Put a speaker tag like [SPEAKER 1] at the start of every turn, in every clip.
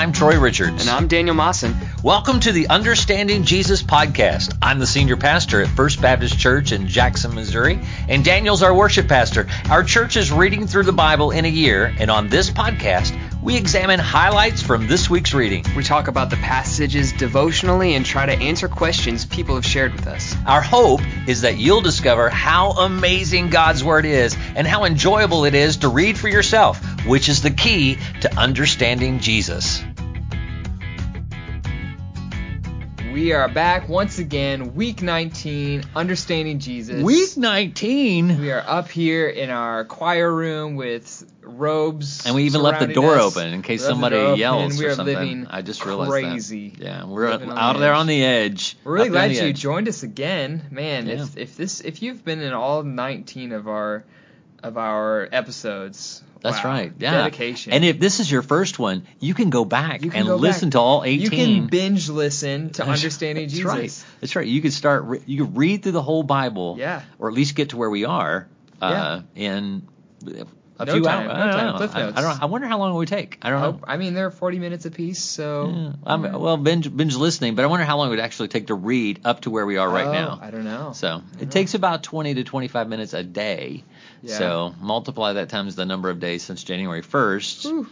[SPEAKER 1] I'm Troy Richards.
[SPEAKER 2] And I'm Daniel Mawson.
[SPEAKER 1] Welcome to the Understanding Jesus podcast. I'm the senior pastor at First Baptist Church in Jackson, Missouri, and Daniel's our worship pastor. Our church is reading through the Bible in a year, and on this podcast, we examine highlights from this week's reading.
[SPEAKER 2] We talk about the passages devotionally and try to answer questions people have shared with us.
[SPEAKER 1] Our hope is that you'll discover how amazing God's Word is and how enjoyable it is to read for yourself, which is the key to understanding Jesus.
[SPEAKER 3] We are back once again, week 19, Understanding Jesus.
[SPEAKER 1] Week 19?
[SPEAKER 3] We are up here in our choir room with robes.
[SPEAKER 1] And we even left the door
[SPEAKER 3] us.
[SPEAKER 1] open in case
[SPEAKER 3] We left the
[SPEAKER 1] somebody yells
[SPEAKER 3] and we
[SPEAKER 1] or
[SPEAKER 3] are
[SPEAKER 1] something.
[SPEAKER 3] living
[SPEAKER 1] I just realized
[SPEAKER 3] crazy.
[SPEAKER 1] that. Yeah, we're
[SPEAKER 3] Living
[SPEAKER 1] out
[SPEAKER 3] the
[SPEAKER 1] there on the edge.
[SPEAKER 3] We're really
[SPEAKER 1] up there on
[SPEAKER 3] glad you
[SPEAKER 1] edge.
[SPEAKER 3] joined us again, man.
[SPEAKER 1] Yeah.
[SPEAKER 3] If if this if you've been in all 19 of our of our episodes,
[SPEAKER 1] That's
[SPEAKER 3] wow,
[SPEAKER 1] right. Yeah.
[SPEAKER 3] dedication.
[SPEAKER 1] And if this is your first one, you can go back
[SPEAKER 3] can
[SPEAKER 1] and
[SPEAKER 3] go
[SPEAKER 1] listen
[SPEAKER 3] back.
[SPEAKER 1] to all 18.
[SPEAKER 3] you can binge listen to Understanding
[SPEAKER 1] That's
[SPEAKER 3] Jesus.
[SPEAKER 1] right. That's right. You could start. Re- you could read through the whole Bible.
[SPEAKER 3] Yeah.
[SPEAKER 1] Or at least get to where we are. Uh, in a
[SPEAKER 3] No
[SPEAKER 1] few
[SPEAKER 3] time,
[SPEAKER 1] hours.
[SPEAKER 3] no
[SPEAKER 1] I don't
[SPEAKER 3] time.
[SPEAKER 1] know. I, I don't. I wonder how long it would take. I don't know.
[SPEAKER 3] Oh, I mean, they're 40 minutes apiece, so.
[SPEAKER 1] Yeah. I'm, well, binge, binge listening, but I wonder how long it would actually take to read up to where we are right
[SPEAKER 3] Oh,
[SPEAKER 1] now.
[SPEAKER 3] I don't know.
[SPEAKER 1] So it takes about 20 to 25 minutes a day.
[SPEAKER 3] Yeah.
[SPEAKER 1] So multiply that times the number of days since January 1st.
[SPEAKER 3] Whew.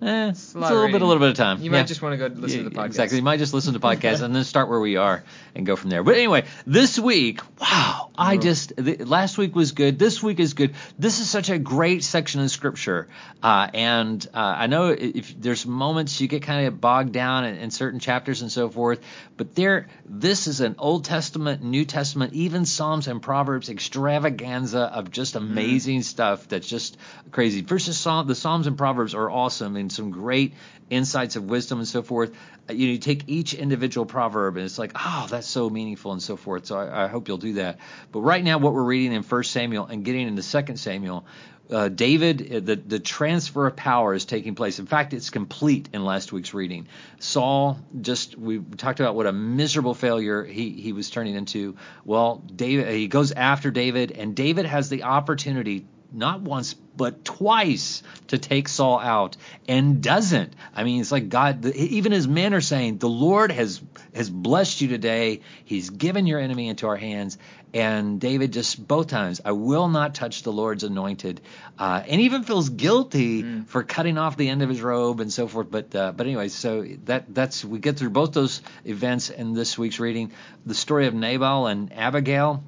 [SPEAKER 1] Eh, it's a little bit, a little bit of time.
[SPEAKER 3] You
[SPEAKER 1] Yeah.
[SPEAKER 3] might just want to go listen to the podcast.
[SPEAKER 1] Exactly. You might just listen to podcasts and then start where we are and go from there. But anyway, this week, wow, I
[SPEAKER 3] Oh.
[SPEAKER 1] just the, last week was good. This week is good. This is such a great section of scripture, uh, and uh, I know if there's moments you get kind of bogged down in, in certain chapters and so forth, but there, this is an Old Testament, New Testament, even Psalms and Proverbs extravaganza of just
[SPEAKER 3] Mm-hmm.
[SPEAKER 1] amazing stuff that's just crazy. The, Psalm, the Psalms and Proverbs are awesome and some great insights of wisdom and so forth. Uh, You, know, you take each individual proverb and it's like, oh, that's so meaningful and so forth. So I, I hope you'll do that. But right now, what we're reading in First Samuel and getting into Second Samuel, uh, David, uh, the the transfer of power is taking place. In fact, it's complete in last week's reading. Saul just we talked about what a miserable failure he he was turning into. Well, David he goes after David, and David has the opportunity not once but twice to take Saul out and doesn't. I mean, it's like God. Even his men are saying, "The Lord has has blessed you today. He's given your enemy into our hands." And David just both times, I will not touch the Lord's anointed, uh, and even feels guilty for cutting off the end of his robe and so forth. But uh, but anyway, so that that's we get through both those events in this week's reading. The story of Nabal and Abigail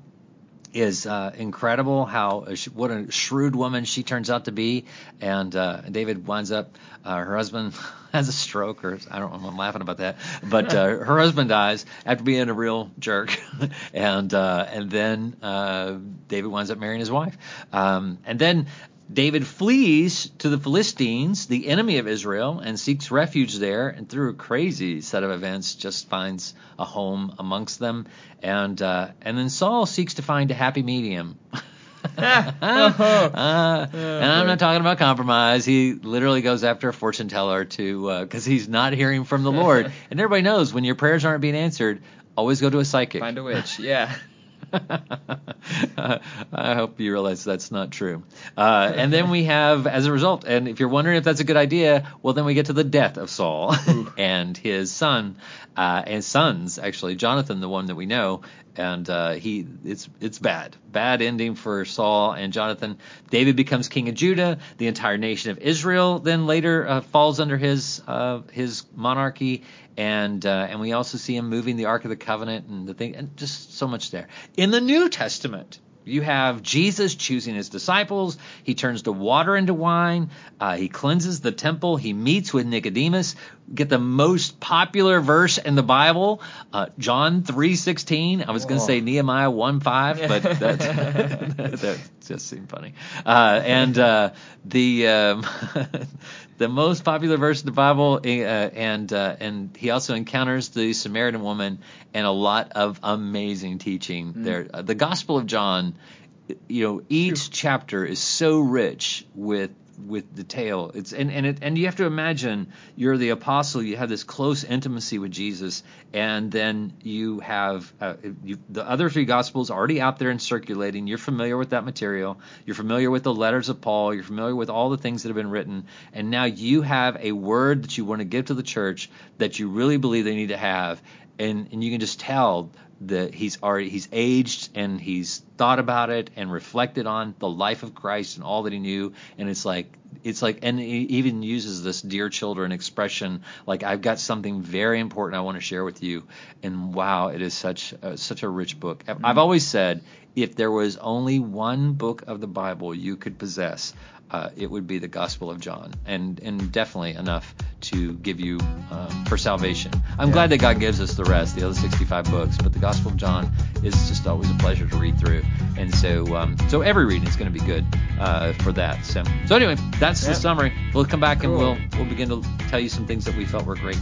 [SPEAKER 1] is uh, incredible how uh, what a shrewd woman she turns out to be. And uh, David winds up uh, her husband has a stroke or I don't know I'm laughing about that. But uh, her husband dies after being a real jerk. And uh, and then uh, David winds up marrying his wife. Um, and then David flees to the Philistines, the enemy of Israel, and seeks refuge there. And through a crazy set of events, just finds a home amongst them. And uh, and then Saul seeks to find a happy medium. Uh, and I'm not talking about compromise. He literally goes after a fortune teller to because he's not hearing from the Lord. and everybody knows when your prayers aren't being answered, always go to a psychic.
[SPEAKER 3] Find a witch. Yeah.
[SPEAKER 1] I hope you realize that's not true. Uh, and then we have, as a result, and if you're wondering if that's a good idea, well, then we get to the death of Saul and his son, uh, and sons actually, Jonathan, the one that we know, and uh, he, it's it's bad, bad ending for Saul and Jonathan. David becomes king of Judah. The entire nation of Israel then later uh, falls under his uh, his monarchy and uh, and we also see him moving the Ark of the Covenant and the thing, and just so much there. In the New Testament, you have Jesus choosing his disciples. He turns the water into wine. Uh, he cleanses the temple. He meets with Nicodemus. Get the most popular verse in the Bible, uh, John three sixteen. I was going to say Nehemiah one five, but that, that just seemed funny. Uh, and uh, the um, the most popular verse in the Bible, uh, and uh, and he also encounters the Samaritan woman and a lot of amazing teaching there. Uh, the Gospel of John, you know, each chapter is so rich with with the detail. It's and and it, and you have to imagine you're the apostle. You have this close intimacy with Jesus, and then you have uh, you, the other three gospels already out there and circulating. You're familiar with that material. You're familiar with the letters of Paul. You're familiar with all the things that have been written, and now you have a word that you want to give to the church that you really believe they need to have, and and you can just tell that he's already he's aged and he's thought about it and reflected on the life of Christ and all that he knew. And it's like it's like and he even uses this dear children expression like I've got something very important I want to share with you. And wow it is such a, such a rich book. I've, I've always said if there was only one book of the Bible you could possess uh, it would be the Gospel of John, and and definitely enough to give you um, for salvation. I'm
[SPEAKER 3] Yeah.
[SPEAKER 1] glad that God gives us the rest, the other 65 books, but the Gospel of John is just always a pleasure to read through, and so um, so every reading is going to be good uh, for that. So so anyway, that's
[SPEAKER 3] Yeah.
[SPEAKER 1] the summary. We'll come back and we'll we'll begin to tell you some things that we felt were great.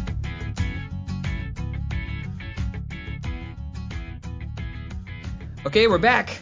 [SPEAKER 3] Okay, we're back.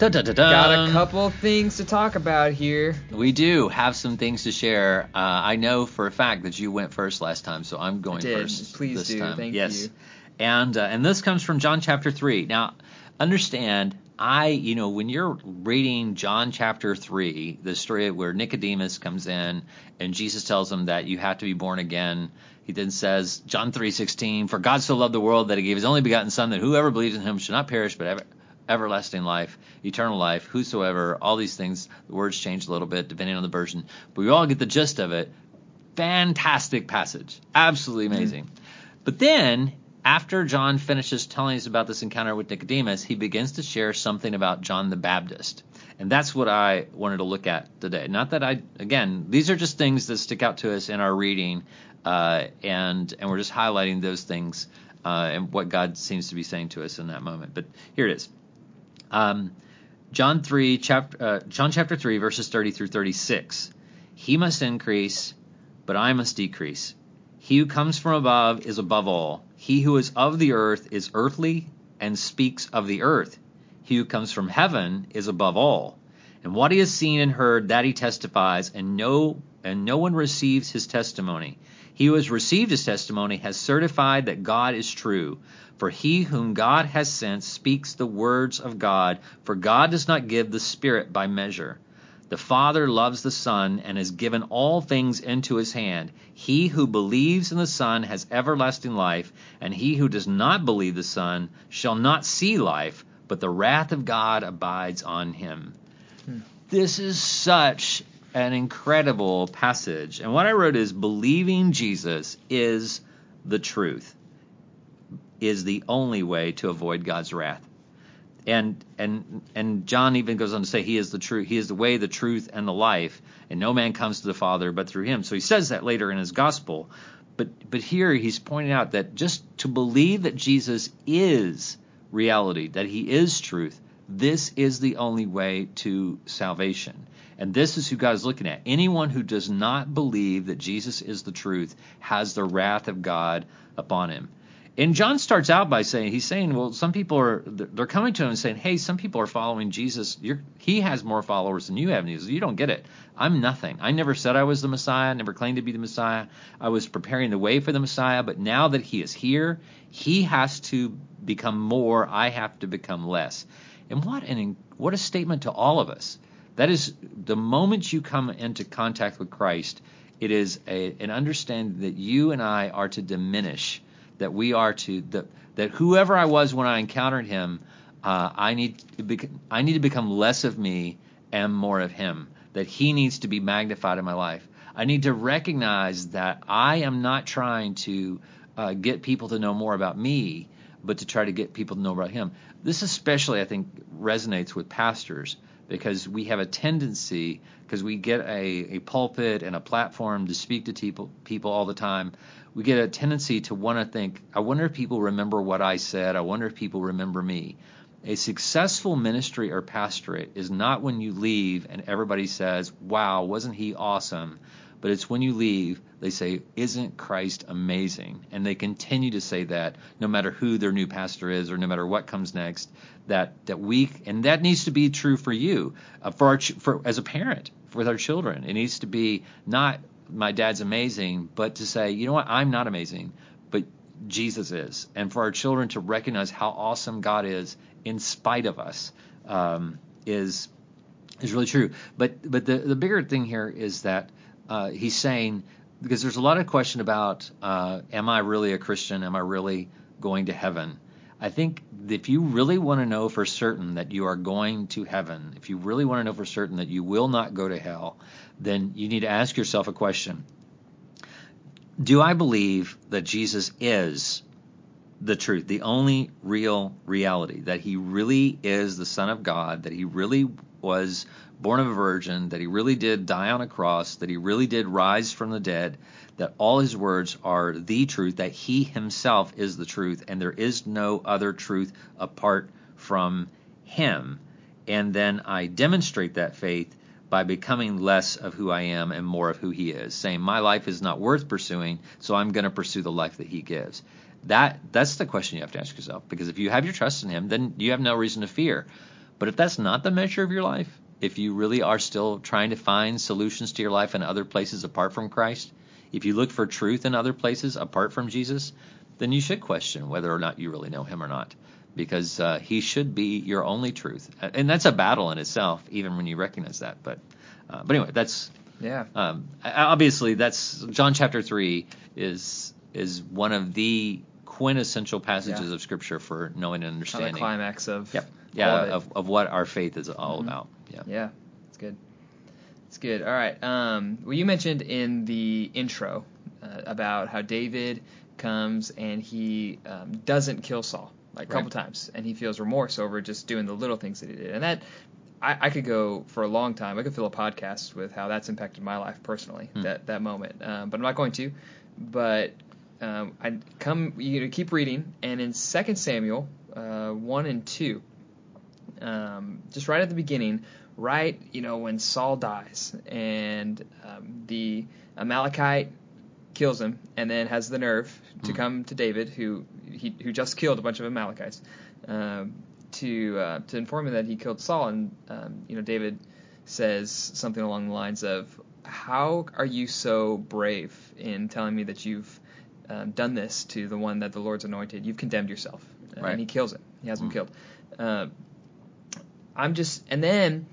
[SPEAKER 1] Da-da-da-da.
[SPEAKER 3] Got a couple things to talk about here.
[SPEAKER 1] We do have some things to share. Uh, I know for a fact that you went first last time, so I'm going first.
[SPEAKER 3] Please
[SPEAKER 1] this
[SPEAKER 3] do.
[SPEAKER 1] Time.
[SPEAKER 3] Thank
[SPEAKER 1] yes.
[SPEAKER 3] you.
[SPEAKER 1] And uh, and this comes from John chapter three. Now, understand, I you know when you're reading John chapter three, the story where Nicodemus comes in and Jesus tells him that you have to be born again. He then says, John three sixteen, for God so loved the world that he gave his only begotten Son, that whoever believes in him should not perish but have everlasting life, eternal life, whosoever, all these things. The words change a little bit depending on the version, but we all get the gist of it. Fantastic passage, absolutely amazing. But then, after John finishes telling us about this encounter with Nicodemus, he begins to share something about John the Baptist. And that's what I wanted to look at today. Not that I, again, these are just things that stick out to us in our reading, uh, and and we're just highlighting those things uh, and what God seems to be saying to us in that moment. But here it is. Um, John three chapter uh, John chapter three verses thirty through thirty six. He must increase, but I must decrease. He who comes from above is above all. He who is of the earth is earthly and speaks of the earth. He who comes from heaven is above all. And what he has seen and heard that he testifies, and no and no one receives his testimony. He who has received his testimony has certified that God is true. For he whom God has sent speaks the words of God, for God does not give the Spirit by measure. The Father loves the Son and has given all things into his hand. He who believes in the Son has everlasting life, and he who does not believe the Son shall not see life, but the wrath of God abides on him. Hmm. This is such an incredible passage. And what I wrote is believing Jesus is the truth, is the only way to avoid God's wrath. And and and John even goes on to say he is the truth he is the way the truth and the life and no man comes to the father but through him. So he says that later in his gospel. But but here he's pointing out that just to believe that Jesus is reality that he is truth this is the only way to salvation and this is who God is looking at anyone who does not believe that Jesus is the truth has the wrath of God upon him and John starts out by saying, he's saying, well, some people are, they're coming to him and saying, hey, some people are following Jesus. You're, he has more followers than you have. And he says, you don't get it. I'm nothing. I never said I was the Messiah, I never claimed to be the Messiah. I was preparing the way for the Messiah, but now that he is here, he has to become more. I have to become less. And what an, what a statement to all of us. That is the moment you come into contact with Christ, it is a, an understanding that you and I are to diminish that we are to that that whoever I was when I encountered him, uh, I need I need to become less of me and more of him. That he needs to be magnified in my life. I need to recognize that I am not trying to uh, get people to know more about me, but to try to get people to know about him. This especially, I think, resonates with pastors because we have a tendency, because we get a, a pulpit and a platform to speak to people, people all the time, we get a tendency to want to think, I wonder if people remember what I said. I wonder if people remember me. A successful ministry or pastorate is not when you leave and everybody says, Wow, wasn't he awesome? But it's when you leave, they say, Isn't Christ amazing? And they continue to say that no matter who their new pastor is or no matter what comes next. That that we and that needs to be true for you, uh, for our for as a parent, with our children. It needs to be not my dad's amazing, but to say, you know what, I'm not amazing, but Jesus is, and for our children to recognize how awesome God is in spite of us um, is is really true. But but the the bigger thing here is that uh, he's saying because there's a lot of question about uh, am I really a Christian? Am I really going to heaven? I think if you really want to know for certain that you are going to heaven, if you really want to know for certain that you will not go to hell, then you need to ask yourself a question. Do I believe that Jesus is the truth, the only real reality, that he really is the Son of God, that he really was born of a virgin, that he really did die on a cross, that he really did rise from the dead, that all his words are the truth, that he himself is the truth, and there is no other truth apart from him. And then I demonstrate that faith by becoming less of who I am and more of who he is, saying my life is not worth pursuing, so I'm going to pursue the life that he gives. That that's the question you have to ask yourself because if you have your trust in him, then you have no reason to fear. But if that's not the measure of your life, if you really are still trying to find solutions to your life in other places apart from Christ, if you look for truth in other places apart from Jesus, then you should question whether or not you really know him or not because uh, he should be your only truth. And that's a battle in itself, even when you recognize that. But uh, but anyway, that's
[SPEAKER 3] Yeah.
[SPEAKER 1] um, obviously that's John chapter three is is one of the quintessential passages
[SPEAKER 3] Yeah.
[SPEAKER 1] of scripture for knowing and understanding.
[SPEAKER 3] the climax of
[SPEAKER 1] Yep. Yeah,
[SPEAKER 3] of
[SPEAKER 1] of, what our faith is all
[SPEAKER 3] Mhm.
[SPEAKER 1] about. Yeah.
[SPEAKER 3] Yeah, it's good. It's good. All right. Um, well, you mentioned in the intro uh, about how David comes and he um, doesn't kill Saul like a couple
[SPEAKER 1] Right.
[SPEAKER 3] times, and he feels remorse over just doing the little things that he did, and that. I, I could go for a long time. I could fill a podcast with how that's impacted my life personally.
[SPEAKER 1] Hmm.
[SPEAKER 3] That that moment, um, but I'm not going to. But um, I come. You know, keep reading, and in 2 Samuel uh, one and two, um, just right at the beginning, right, you know, when Saul dies and um, the Amalekite kills him and then has the nerve to
[SPEAKER 1] Hmm.
[SPEAKER 3] come to David, who he, who just killed a bunch of Amalekites, um, to uh, to inform him that he killed Saul, and um, you know, David says something along the lines of, "How are you so brave in telling me that you've um, done this to the one that the Lord's anointed? You've condemned yourself." Uh,
[SPEAKER 1] Right.
[SPEAKER 3] And he kills him. He has him
[SPEAKER 1] Hmm.
[SPEAKER 3] killed. Uh, I'm just, and then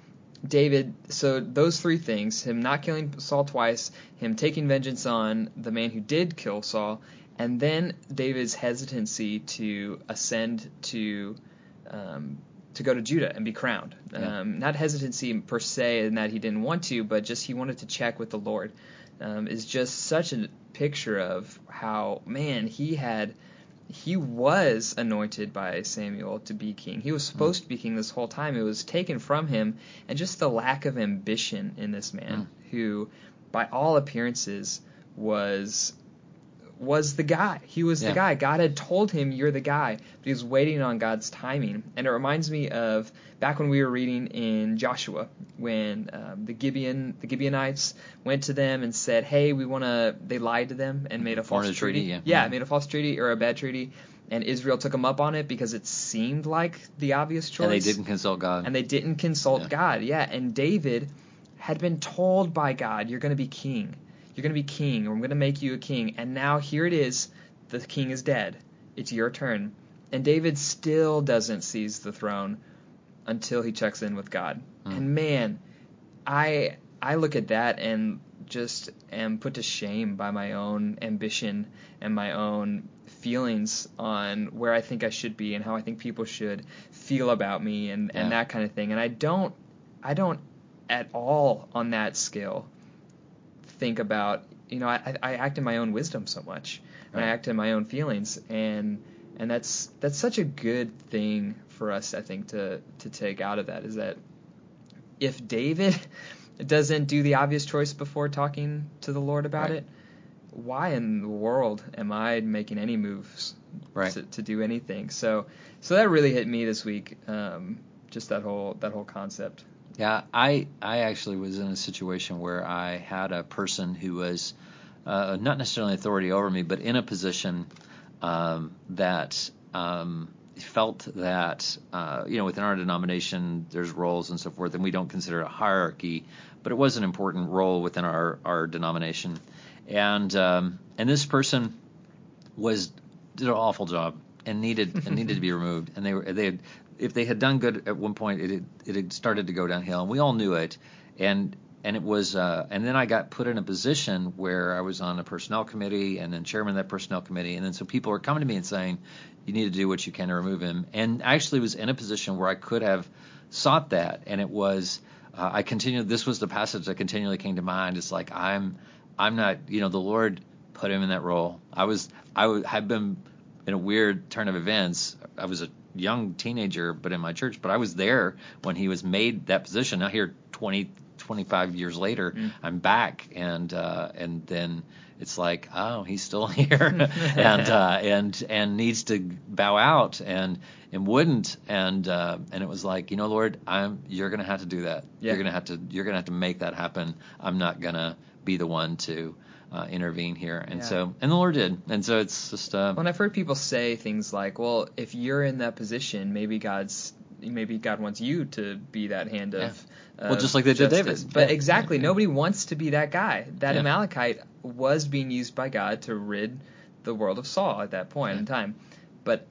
[SPEAKER 3] David. So those three things: him not killing Saul twice, him taking vengeance on the man who did kill Saul, and then David's hesitancy to ascend to. Um, to go to Judah and be crowned.
[SPEAKER 1] Yeah.
[SPEAKER 3] Um, not hesitancy per se in that he didn't want to, but just he wanted to check with the Lord. Um, is just such a picture of how man he had he was anointed by Samuel to be king. He was hmm. supposed to be king this whole time. It was taken from him, and just the lack of ambition in this man, hmm. who, by all appearances, was was the guy. He was
[SPEAKER 1] Yeah.
[SPEAKER 3] the guy. God had told him, "You're the guy," but he was waiting on God's timing. And it reminds me of back when we were reading in Joshua, when um, the Gibeon the Gibeonites went to them and said, "Hey, we want to." They lied to them and made a false
[SPEAKER 1] treaty,
[SPEAKER 3] treaty.
[SPEAKER 1] yeah. Mhm.
[SPEAKER 3] made a false treaty or a bad treaty, and Israel took them up on it because it seemed like the obvious choice.
[SPEAKER 1] And they didn't consult God.
[SPEAKER 3] And they didn't consult
[SPEAKER 1] Yeah.
[SPEAKER 3] God. Yeah, and David had been told by God, "You're going to be king. You're going to be king, or I'm going to make you a king." And now here it is. The king is dead. It's your turn. And David still doesn't seize the throne until he checks in with God.
[SPEAKER 1] Hmm.
[SPEAKER 3] And man, I I look at that and just am put to shame by my own ambition and my own feelings on where I think I should be and how I think people should feel about me and,
[SPEAKER 1] Yeah.
[SPEAKER 3] and that kind of thing. And I don't I don't at all on that scale think about you know I, I act in my own wisdom so much. And I act in my own feelings. And and that's that's such a good thing for us I think to to take out of that is that if David doesn't do the obvious choice before talking to the Lord about
[SPEAKER 1] Right.
[SPEAKER 3] it why in the world am I making any moves
[SPEAKER 1] Right.
[SPEAKER 3] to, to do anything? So so that really hit me this week um, just that whole that whole concept
[SPEAKER 1] Yeah, I I actually was in a situation where I had a person who was uh, not necessarily authority over me, but in a position um, that um, felt that uh, you know within our denomination there's roles and so forth, and we don't consider it a hierarchy, but it was an important role within our our denomination, and um, and this person was did an awful job and needed and needed to be removed, and they were they had if they had done good at one point, it had, it had started to go downhill, and we all knew it, and and it was uh, and then I got put in a position where I was on a personnel committee and then chairman of that personnel committee and then so people were coming to me and saying you need to do what you can to remove him. And I actually was in a position where I could have sought that and it was uh, I continued this was the passage that continually came to mind. It's like I'm I'm not you know the Lord put him in that role. I was I would have been in a weird turn of events. I was a young teenager but in my church but I was there when he was made that position now here 20 25 years later, mm. I'm back, and uh, and then it's like, oh, he's still here, and uh, and and needs to bow out, and and wouldn't, and uh, and it was like, you know, Lord, I'm you're gonna have to do that. Yeah. You're gonna have to you're gonna have to make that happen. I'm not gonna be the one to. Uh, intervene here, and yeah. so and the Lord did, and so it's just. Uh,
[SPEAKER 3] when I've heard people say things like, "Well, if you're in that position, maybe God's maybe God wants you to be that hand of.
[SPEAKER 1] Yeah. well, just like they did David.
[SPEAKER 3] But yeah. exactly, nobody wants to be that guy. That Amalekite was being used by God to rid the world of Saul at that point in time. But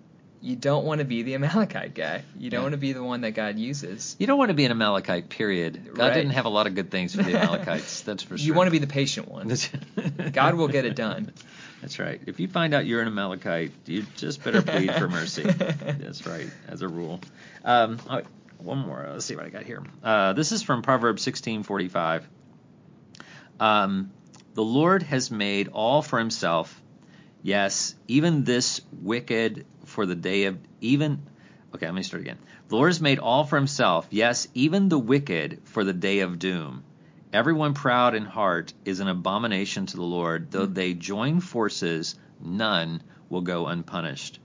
[SPEAKER 3] you don't want to be the Amalekite guy. You don't want to be the one that God uses.
[SPEAKER 1] You don't want to be an Amalekite, period. God right. didn't have a lot of good things for the Amalekites, that's for sure.
[SPEAKER 3] You want to be the patient one. God will get it done.
[SPEAKER 1] That's right. If you find out you're an Amalekite, you just better plead for mercy. That's right, as a rule. Um, one more. Let's see what I got here. Uh, this is from Proverbs 16:45. Um, the Lord has made all for Himself. Yes, even this wicked for the day of even. Okay, let me start again. The Lord has made all for Himself. Yes, even the wicked for the day of doom. Everyone proud in heart is an abomination to the Lord. Though they join forces, none will go unpunished.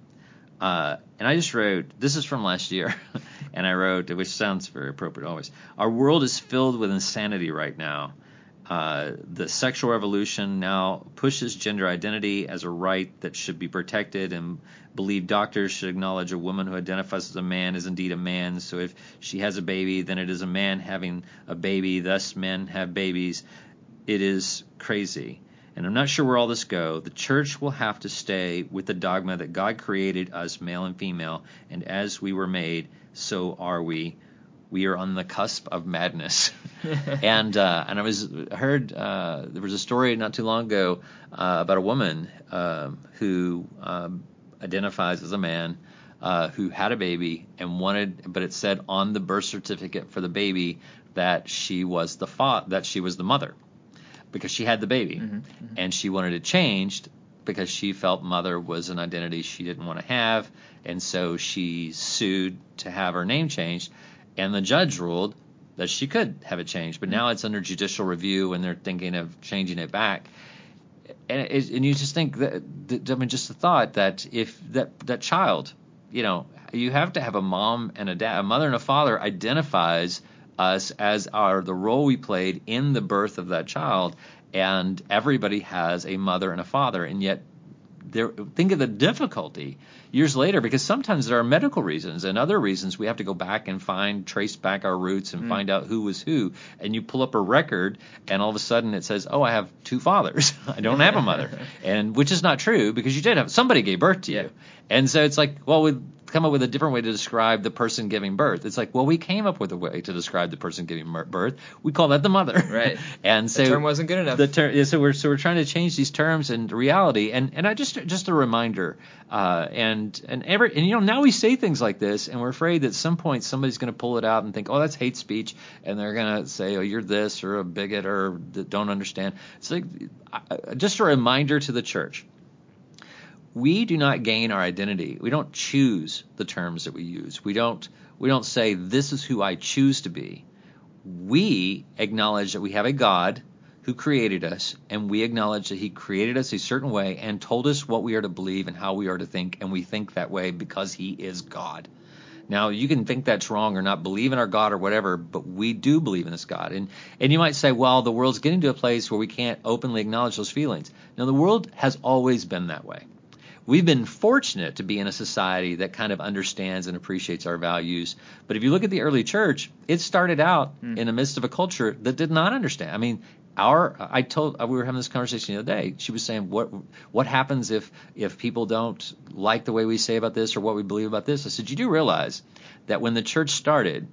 [SPEAKER 1] Uh, and I just wrote, this is from last year, and I wrote, which sounds very appropriate always. Our world is filled with insanity right now. Uh, the sexual revolution now pushes gender identity as a right that should be protected and believe doctors should acknowledge a woman who identifies as a man is indeed a man. So if she has a baby, then it is a man having a baby. Thus, men have babies. It is crazy. And I'm not sure where all this go. The church will have to stay with the dogma that God created us male and female, and as we were made, so are we. We are on the cusp of madness. and uh, and I was heard uh, there was a story not too long ago uh, about a woman um, who um, identifies as a man uh, who had a baby and wanted, but it said on the birth certificate for the baby that she was the fa- that she was the mother because she had the baby, mm-hmm, mm-hmm. and she wanted it changed because she felt mother was an identity she didn't want to have, and so she sued to have her name changed, and the judge ruled that she could have it changed, but mm-hmm. now it's under judicial review and they're thinking of changing it back. And, it, and you just think that, that I mean, just the thought that if that that child, you know, you have to have a mom and a dad, a mother and a father identifies us as our the role we played in the birth of that child, and everybody has a mother and a father, and yet there, think of the difficulty years later because sometimes there are medical reasons and other reasons we have to go back and find trace back our roots and mm. find out who was who. And you pull up a record and all of a sudden it says oh i have two fathers. I don't have a mother. And which is not true because you did have somebody gave birth to you. And so it's like well we come up with a different way to describe the person giving birth. It's like, well, we came up with a way to describe the person giving birth. We call that the mother.
[SPEAKER 3] Right.
[SPEAKER 1] and so
[SPEAKER 3] the term wasn't good enough.
[SPEAKER 1] The term, yeah, so we're so we're trying to change these terms and reality. And and I just just a reminder. Uh, and and every and you know now we say things like this, and we're afraid that at some point somebody's going to pull it out and think, oh, that's hate speech, and they're going to say, oh, you're this or a bigot or don't understand. It's like just a reminder to the church we do not gain our identity. We don't choose the terms that we use. We don't we don't say this is who I choose to be. We acknowledge that we have a God who created us and we acknowledge that he created us a certain way and told us what we are to believe and how we are to think and we think that way because he is God. Now you can think that's wrong or not believe in our God or whatever, but we do believe in this God. And and you might say, well, the world's getting to a place where we can't openly acknowledge those feelings. Now the world has always been that way we've been fortunate to be in a society that kind of understands and appreciates our values. But if you look at the early church, it started out
[SPEAKER 3] Hmm.
[SPEAKER 1] in the midst of a culture that did not understand. I mean, our I told we were having this conversation the other day. She was saying what what happens if if people don't like the way we say about this or what we believe about this. I said you do realize that when the church started,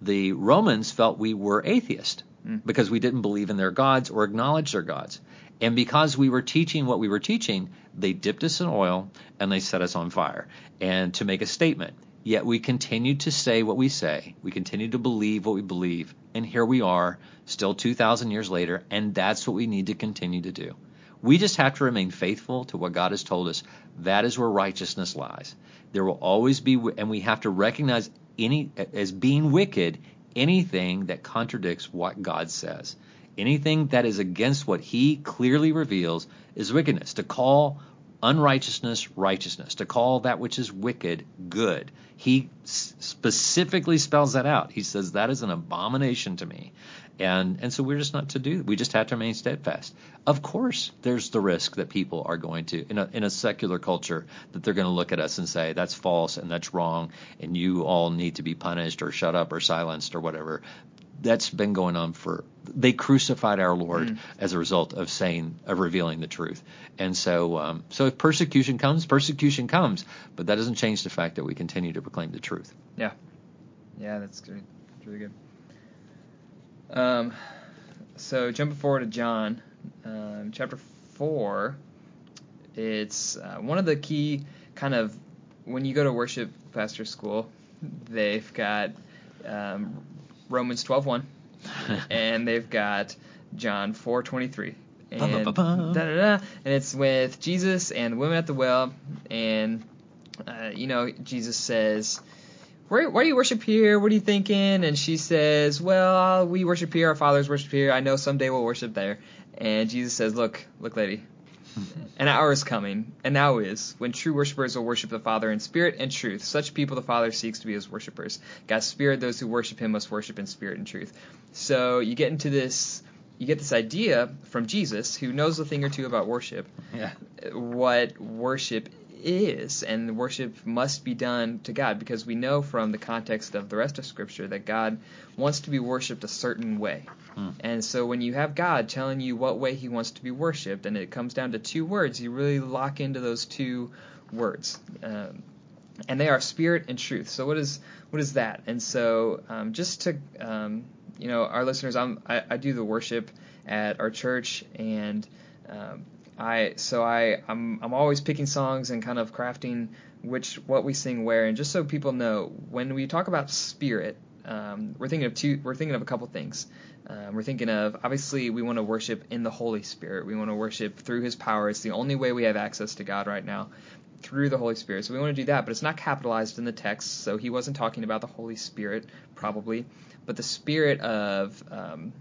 [SPEAKER 1] the Romans felt we were atheist because we didn't believe in their gods or acknowledge their gods. And because we were teaching what we were teaching, they dipped us in oil and they set us on fire and to make a statement. Yet we continued to say what we say. We continued to believe what we believe. And here we are, still 2,000 years later, and that's what we need to continue to do. We just have to remain faithful to what God has told us. That is where righteousness lies. There will always be, and we have to recognize any as being wicked anything that contradicts what God says. Anything that is against what He clearly reveals is wickedness. To call unrighteousness righteousness, to call that which is wicked good. He specifically spells that out. He says that is an abomination to me. And and so we're just not to do. We just have to remain steadfast. Of course, there's the risk that people are going to in a in a secular culture that they're going to look at us and say that's false and that's wrong and you all need to be punished or shut up or silenced or whatever. That's been going on for they crucified our Lord as a result of saying of revealing the truth. And so um, so if persecution comes, persecution comes, but that doesn't change the fact that we continue to proclaim the truth.
[SPEAKER 3] Yeah. Yeah, that's good. That's really good. Um, so jumping forward to John, um, chapter four, it's uh, one of the key kind of when you go to worship pastor school, they've got um, Romans 12:1, and they've got John four twenty three. And,
[SPEAKER 1] Ba-ba-ba-ba.
[SPEAKER 3] da-da-da, and it's with Jesus and the women at the well, and uh, you know Jesus says, where, why do you worship here? What are you thinking? And she says, Well, we worship here. Our fathers worship here. I know someday we'll worship there. And Jesus says, Look, look, lady, an hour is coming, and now is, when true worshipers will worship the Father in spirit and truth. Such people the Father seeks to be his worshipers. God's spirit, those who worship him must worship in spirit and truth. So you get into this. You get this idea from Jesus, who knows a thing or two about worship,
[SPEAKER 1] Yeah.
[SPEAKER 3] what worship is, and worship must be done to God because we know from the context of the rest of Scripture that God wants to be worshipped a certain way. And so when you have God telling you what way He wants to be worshipped, and it comes down to two words, you really lock into those two words. Um, and they are spirit and truth. So what is what is that? And so um, just to um, you know our listeners, I'm, I, I do the worship at our church, and um, I so I I'm I'm always picking songs and kind of crafting which what we sing where, and just so people know when we talk about spirit, um, we're thinking of two we're thinking of a couple things. Um, we're thinking of obviously we want to worship in the Holy Spirit. We want to worship through His power. It's the only way we have access to God right now through the Holy Spirit. So we want to do that, but it's not capitalized in the text. So he wasn't talking about the Holy Spirit probably, but the spirit of um,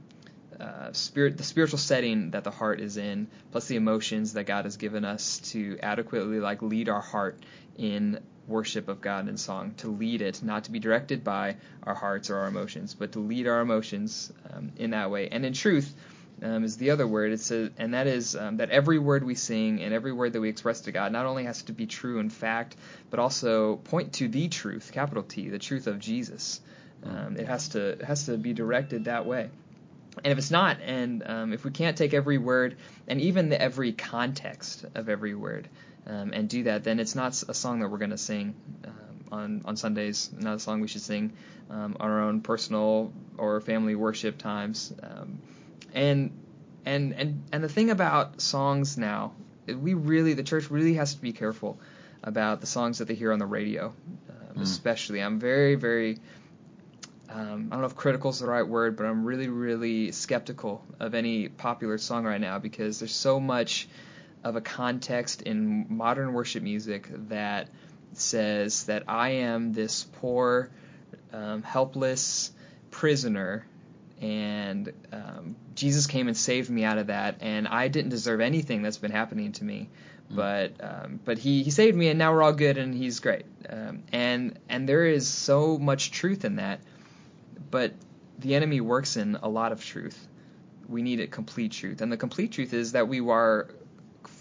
[SPEAKER 3] uh, spirit, the spiritual setting that the heart is in, plus the emotions that God has given us to adequately like lead our heart in worship of God in song, to lead it, not to be directed by our hearts or our emotions, but to lead our emotions um, in that way. And in truth, um, is the other word. It's a, and that is um, that every word we sing and every word that we express to God not only has to be true in fact, but also point to the truth, capital T, the truth of Jesus. Um, it has to it has to be directed that way. And if it's not, and um, if we can't take every word and even the every context of every word um, and do that, then it's not a song that we're going to sing um, on on Sundays. Not a song we should sing um, on our own personal or family worship times. Um, and and and and the thing about songs now, we really the church really has to be careful about the songs that they hear on the radio, um, especially. I'm very very um, I don't know if critical is the right word, but I'm really, really skeptical of any popular song right now because there's so much of a context in modern worship music that says that I am this poor, um, helpless prisoner, and um, Jesus came and saved me out of that, and I didn't deserve anything that's been happening to me. But um, but he, he saved me and now we're all good and he's great um, and and there is so much truth in that but the enemy works in a lot of truth. We need a complete truth, and the complete truth is that we are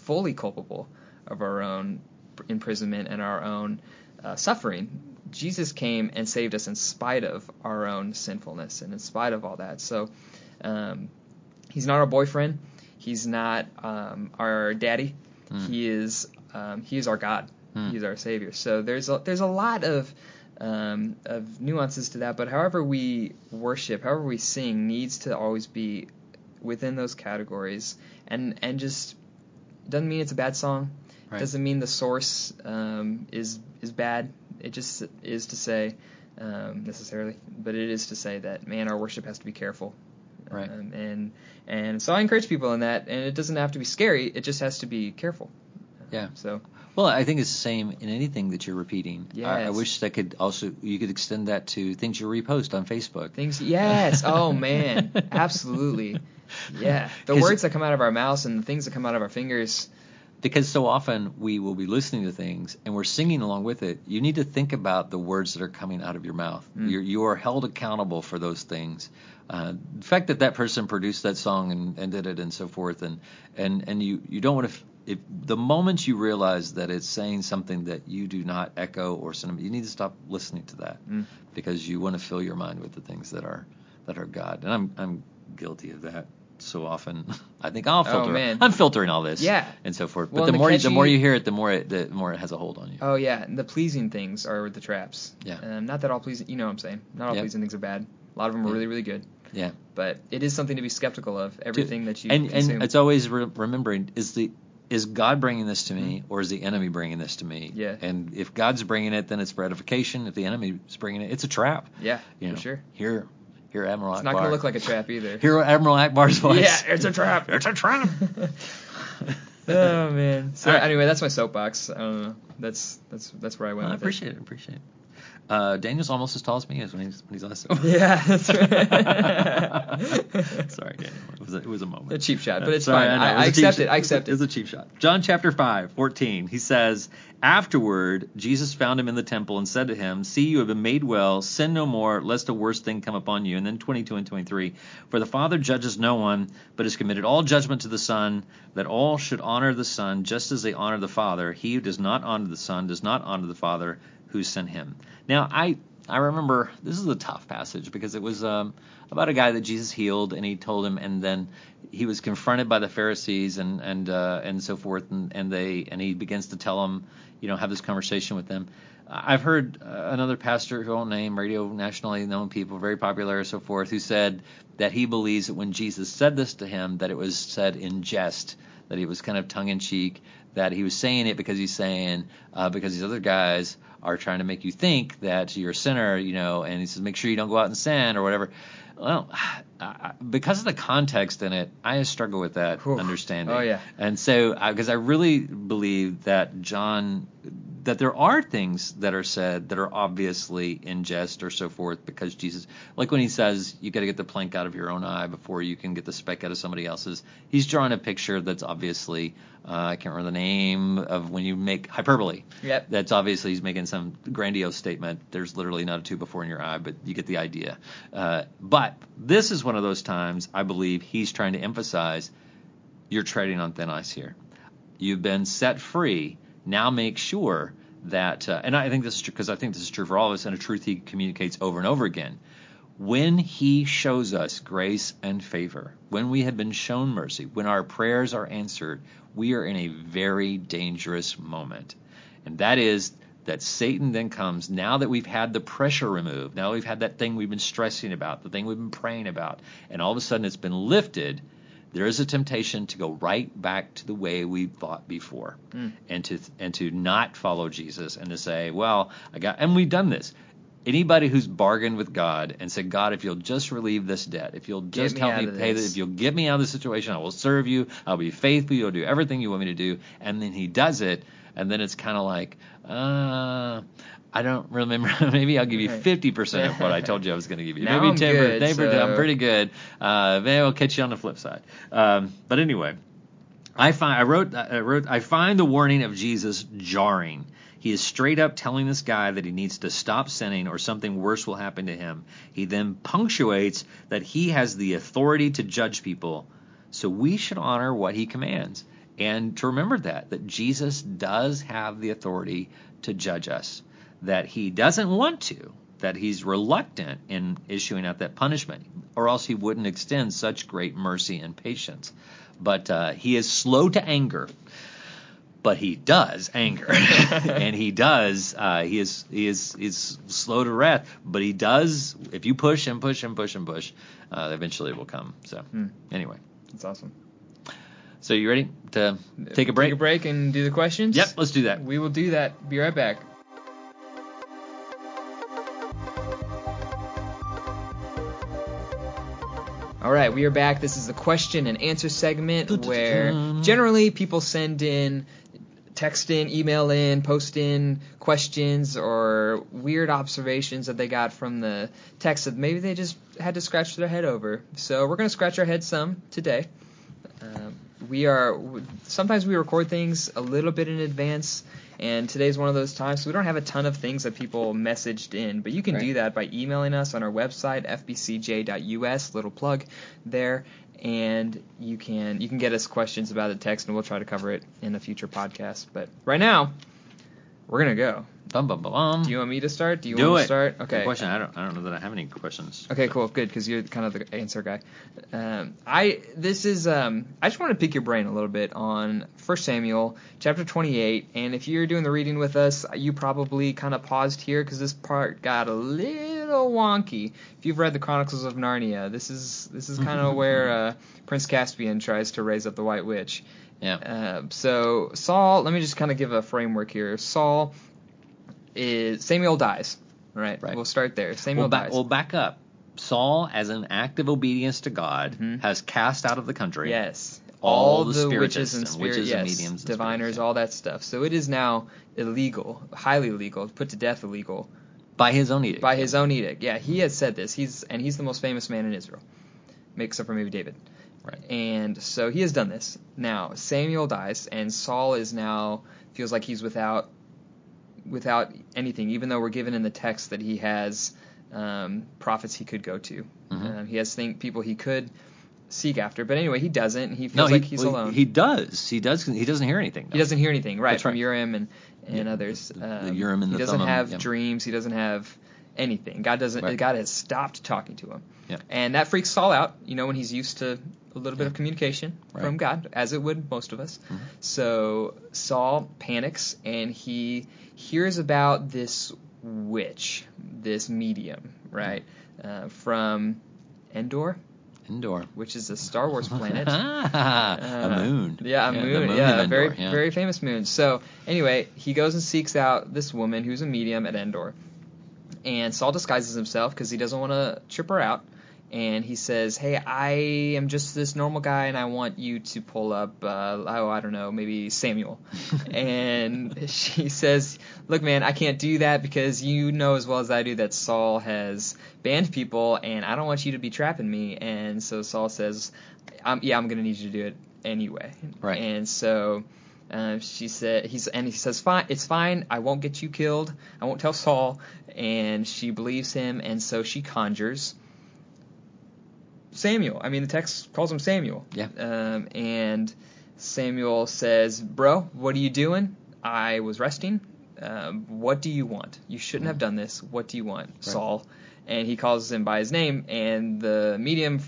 [SPEAKER 3] fully culpable of our own imprisonment and our own uh, suffering. Jesus came and saved us in spite of our own sinfulness and in spite of all that. So um, he's not our boyfriend. He's not um, our daddy.
[SPEAKER 1] Hmm.
[SPEAKER 3] He is um, he is our God. He's our Savior. So there's a, there's a lot of um, of nuances to that. But however we worship, however we sing, needs to always be within those categories. And and just doesn't mean it's a bad song.
[SPEAKER 1] Right.
[SPEAKER 3] Doesn't mean the source um, is is bad. It just is to say um, necessarily, but it is to say that man, our worship has to be careful.
[SPEAKER 1] Right.
[SPEAKER 3] Um, and and so I encourage people in that, and it doesn't have to be scary. It just has to be careful.
[SPEAKER 1] Yeah.
[SPEAKER 3] So
[SPEAKER 1] Well, I think it's the same in anything that you're repeating. I, I wish that could also you could extend that to things you repost on Facebook.
[SPEAKER 3] things, yes. Oh man, absolutely. Yeah. The words that come out of our mouths and the things that come out of our fingers.
[SPEAKER 1] Because so often we will be listening to things and we're singing along with it. You need to think about the words that are coming out of your mouth.
[SPEAKER 3] Mm.
[SPEAKER 1] You're, you are held accountable for those things. Uh, the fact that that person produced that song and, and did it and so forth, and and and you you don't want to. If the moment you realize that it's saying something that you do not echo or sentiment, you need to stop listening to that
[SPEAKER 3] Mm.
[SPEAKER 1] because you want to fill your mind with the things that are that are God. And I'm I'm guilty of that so often. I think I'll filter.
[SPEAKER 3] Oh, man.
[SPEAKER 1] I'm filtering all this.
[SPEAKER 3] Yeah.
[SPEAKER 1] And so forth.
[SPEAKER 3] Well,
[SPEAKER 1] but the
[SPEAKER 3] the
[SPEAKER 1] more you, the more you hear it, the more it the more it has a hold on you.
[SPEAKER 3] Oh yeah, and the pleasing things are the traps.
[SPEAKER 1] Yeah.
[SPEAKER 3] Um, not that all pleasing. You know what I'm saying. Not all
[SPEAKER 1] Yep.
[SPEAKER 3] pleasing things are bad. A lot of them are
[SPEAKER 1] Yeah.
[SPEAKER 3] really really good.
[SPEAKER 1] Yeah.
[SPEAKER 3] But it is something to be skeptical of. Everything that you
[SPEAKER 1] and
[SPEAKER 3] consume.
[SPEAKER 1] and it's always re- remembering is the is God bringing this to me or is the enemy bringing this to me?
[SPEAKER 3] Mm-hmm. Yeah.
[SPEAKER 1] And if God's bringing it, then it's gratification. If the enemy is bringing it, it's a trap.
[SPEAKER 3] yeah,
[SPEAKER 1] You
[SPEAKER 3] for
[SPEAKER 1] know,
[SPEAKER 3] sure.
[SPEAKER 1] Here, hear Admiral
[SPEAKER 3] It's not going to look like a trap either.
[SPEAKER 1] Here, Admiral Ackbar's voice.
[SPEAKER 3] Yeah, it's a trap.
[SPEAKER 1] It's a trap.
[SPEAKER 3] oh man. So
[SPEAKER 1] right.
[SPEAKER 3] anyway, that's my soapbox. I don't know. That's that's that's where I went
[SPEAKER 1] I
[SPEAKER 3] with
[SPEAKER 1] appreciate it. Appreciate it. Uh, Daniel's almost as tall as me is when he's when he's
[SPEAKER 3] it. Yeah, that's right.
[SPEAKER 1] Sorry, Daniel. It was a, it was a moment.
[SPEAKER 3] A cheap shot, but it's
[SPEAKER 1] Sorry,
[SPEAKER 3] fine. I- I
[SPEAKER 1] cheap
[SPEAKER 3] accept it. I accept
[SPEAKER 1] It was a cheap shot. John chapter 5, 14. He says, Afterward, Jesus found him in the temple and said to him, See, you have been made well. Sin no more, lest a worse thing come upon you. And then 22 and 23. For the Father judges no one, but has committed all judgment to the Son, that all should honor the Son just as they honor the Father. He who does not honor the Son does not honor the Father who sent him. Now, I I remember this is a tough passage because it was um, about a guy that Jesus healed, and he told him, and then he was confronted by the Pharisees and and uh, and so forth, and, and they and he begins to tell them, you know, have this conversation with them. I've heard uh, another pastor who won't name, radio nationally known people, very popular, and so forth, who said that he believes that when Jesus said this to him, that it was said in jest, that he was kind of tongue in cheek, that he was saying it because he's saying uh, because these other guys are trying to make you think that you're a sinner, you know, and he says make sure you don't go out and sin or whatever. Well, I, because of the context in it, I struggle with that
[SPEAKER 3] Whew.
[SPEAKER 1] understanding.
[SPEAKER 3] Oh, yeah.
[SPEAKER 1] And so, because I really believe that John, that there are things that are said that are obviously in jest or so forth, because Jesus, like when he says, you got to get the plank out of your own eye before you can get the speck out of somebody else's. He's drawing a picture that's obviously, uh, I can't remember the name of when you make hyperbole.
[SPEAKER 3] Yep.
[SPEAKER 1] That's obviously he's making some grandiose statement. There's literally not a two before in your eye, but you get the idea. Uh, but this is one of those times I believe he's trying to emphasize you're treading on thin ice here. You've been set free. Now make sure that, uh, and I think this is true because I think this is true for all of us, and a truth he communicates over and over again. When he shows us grace and favor, when we have been shown mercy, when our prayers are answered, we are in a very dangerous moment. And that is that Satan then comes now that we've had the pressure removed, now we've had that thing we've been stressing about, the thing we've been praying about, and all of a sudden it's been lifted. There is a temptation to go right back to the way we thought before, hmm. and to and to not follow Jesus, and to say, "Well, I got," and we've done this. Anybody who's bargained with God and said, "God, if you'll just relieve this debt, if you'll just
[SPEAKER 3] me
[SPEAKER 1] help me pay
[SPEAKER 3] this."
[SPEAKER 1] this, if you'll get me out of this situation, I will serve you. I'll be faithful. You'll do everything you want me to do." And then He does it, and then it's kind of like, uh, I don't remember. Maybe I'll give you fifty percent of what I told you I was going to give you. Maybe
[SPEAKER 3] I'm
[SPEAKER 1] 10
[SPEAKER 3] good,
[SPEAKER 1] 10%, I'm pretty good. Uh, maybe I'll catch you on the flip side. Um, but anyway, I find I wrote I wrote I find the warning of Jesus jarring. He is straight up telling this guy that he needs to stop sinning or something worse will happen to him. He then punctuates that he has the authority to judge people, so we should honor what he commands. And to remember that that Jesus does have the authority to judge us, that he doesn't want to, that he's reluctant in issuing out that punishment, or else he wouldn't extend such great mercy and patience. But uh, he is slow to anger, but he does anger, and he does. Uh, he is he is is slow to wrath, but he does. If you push and push and push and push, uh, eventually it will come. So anyway,
[SPEAKER 3] That's awesome.
[SPEAKER 1] So you ready to take a break?
[SPEAKER 3] Take a break and do the questions.
[SPEAKER 1] Yep, let's do that.
[SPEAKER 3] We will do that. Be right back. All right, we are back. This is the question and answer segment where generally people send in, text in, email in, post in questions or weird observations that they got from the text that maybe they just had to scratch their head over. So we're going to scratch our head some today. We are sometimes we record things a little bit in advance and today's one of those times so we don't have a ton of things that people messaged in but you can do that by emailing us on our website fbcj.us little plug there and you can you can get us questions about the text and we'll try to cover it in a future podcast but right now we're gonna go
[SPEAKER 1] Bum, bum, bum, bum.
[SPEAKER 3] do you want me to start do you
[SPEAKER 1] Do
[SPEAKER 3] want
[SPEAKER 1] it.
[SPEAKER 3] to start Okay.
[SPEAKER 1] Good question. I don't. I don't know that I have any questions.
[SPEAKER 3] Okay, cool, good, because you're kind of the answer guy. Um, I this is um, I just want to pick your brain a little bit on First Samuel chapter 28, and if you're doing the reading with us, you probably kind of paused here because this part got a little wonky. If you've read the Chronicles of Narnia, this is this is kind of where uh, Prince Caspian tries to raise up the White Witch.
[SPEAKER 1] Yeah.
[SPEAKER 3] Uh, so Saul, let me just kind of give a framework here. Saul is Samuel dies. Right.
[SPEAKER 1] Right.
[SPEAKER 3] We'll start there. Samuel
[SPEAKER 1] Well, back,
[SPEAKER 3] dies.
[SPEAKER 1] well, back up. Saul, as an act of obedience to God,
[SPEAKER 3] Mhm.
[SPEAKER 1] has cast out of the country.
[SPEAKER 3] Yes.
[SPEAKER 1] all the
[SPEAKER 3] witches
[SPEAKER 1] spiritists
[SPEAKER 3] and spirit,
[SPEAKER 1] witches and mediums and
[SPEAKER 3] diviners,
[SPEAKER 1] spirits, yeah.
[SPEAKER 3] all that stuff. So it is now illegal, highly illegal, put to death illegal
[SPEAKER 1] by his own edict.
[SPEAKER 3] by his own edict. Yeah, he has said this. He's and he's the most famous man in Israel, except for maybe David.
[SPEAKER 1] Right.
[SPEAKER 3] And so he has done this. Now Samuel dies, and Saul is now feels like he's without without anything. Even though we're given in the text that he has um, prophets he could go to,
[SPEAKER 1] Mhm.
[SPEAKER 3] um, he has think people he could seek after. But anyway, he doesn't. He feels
[SPEAKER 1] No, he,
[SPEAKER 3] like he's
[SPEAKER 1] well,
[SPEAKER 3] alone.
[SPEAKER 1] He does. He does. He doesn't hear anything.
[SPEAKER 3] He doesn't hear anything, right?
[SPEAKER 1] That's
[SPEAKER 3] from. Urim and and
[SPEAKER 1] Yeah,
[SPEAKER 3] others.
[SPEAKER 1] the- the
[SPEAKER 3] Um,
[SPEAKER 1] Urim and
[SPEAKER 3] he
[SPEAKER 1] the
[SPEAKER 3] doesn't
[SPEAKER 1] Thummim,
[SPEAKER 3] have
[SPEAKER 1] yeah.
[SPEAKER 3] dreams. He doesn't have anything. God doesn't.
[SPEAKER 1] Right.
[SPEAKER 3] God has stopped talking to him.
[SPEAKER 1] Yeah.
[SPEAKER 3] And that freaks Saul out. You know, when he's used to a little bit of communication
[SPEAKER 1] Right.
[SPEAKER 3] from God, as it would most of us.
[SPEAKER 1] Mhm.
[SPEAKER 3] So Saul panics and he hears about this witch, this medium, right, uh, from Endor,
[SPEAKER 1] Endor.
[SPEAKER 3] which is a Star Wars planet.
[SPEAKER 1] a
[SPEAKER 3] Uh,
[SPEAKER 1] moon.
[SPEAKER 3] Yeah, a
[SPEAKER 1] the
[SPEAKER 3] moon.
[SPEAKER 1] of
[SPEAKER 3] yeah, a
[SPEAKER 1] Endor,
[SPEAKER 3] very
[SPEAKER 1] yeah.
[SPEAKER 3] very famous moon. So anyway, he goes and seeks out this woman who's a medium at Endor, and Saul disguises himself because he doesn't want to trip her out. And he says, "Hey, I am just this normal guy, and I want you to pull up, uh, oh, I don't know, maybe Samuel." and she says, "Look, man, I can't do that because you know as well as I do that Saul has banned people, and I don't want you to be trapping me." And so Saul says, I'm, "Yeah, I'm gonna need you to do it anyway."
[SPEAKER 1] Right.
[SPEAKER 3] And so uh, she said, "He's and he says, fine, it's fine. I won't get you killed. I won't tell Saul." And she believes him, and so she conjures Samuel. I mean, the text calls him Samuel.
[SPEAKER 1] Yeah.
[SPEAKER 3] Um, and Samuel says, "Bro, what are you doing? I was resting. Um, what do you want? You shouldn't have done this. What do you want, Saul?" And he calls him by his name, and the medium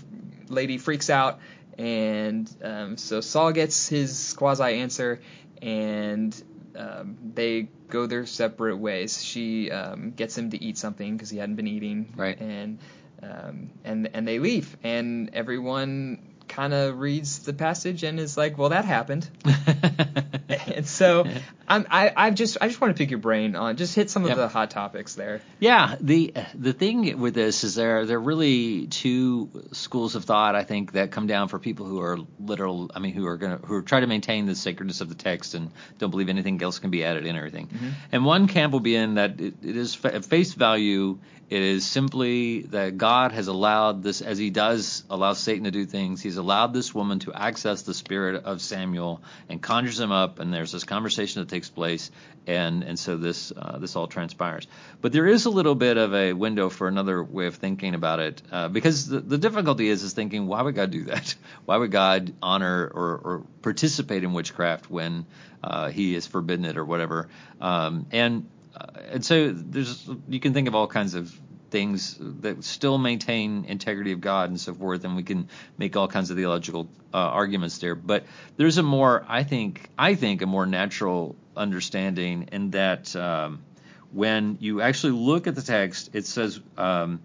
[SPEAKER 3] lady freaks out, and um, so Saul gets his quasi answer, and um, they go their separate ways. She um, gets him to eat something because he hadn't been eating,
[SPEAKER 1] Right.
[SPEAKER 3] And um, and and they leave, and everyone kind of reads the passage and is like, "Well, that happened." and so I'm, I I just I just want to pick your brain on just hit some of
[SPEAKER 1] Yep.
[SPEAKER 3] the hot topics there.
[SPEAKER 1] Yeah, the the thing with this is there there are really two schools of thought I think that come down for people who are literal. I mean, who are gonna who try to maintain the sacredness of the text and don't believe anything else can be added in or anything. Mm-hmm. And one camp will be in that it, it is at face value. It is simply that God has allowed this, as He does allow Satan to do things. He's allowed this woman to access the spirit of Samuel and conjures him up, and there's there's this conversation that takes place, and and so this uh, this all transpires. But there is a little bit of a window for another way of thinking about it, uh, because the, the difficulty is is thinking why would God do that? Why would God honor or, or participate in witchcraft when uh, He has forbidden it or whatever? Um, and uh, and so there's you can think of all kinds of things that still maintain integrity of God and so forth, and we can make all kinds of theological uh, arguments there. But there's a more, I think, I think a more natural understanding in that um, when you actually look at the text, it says, um,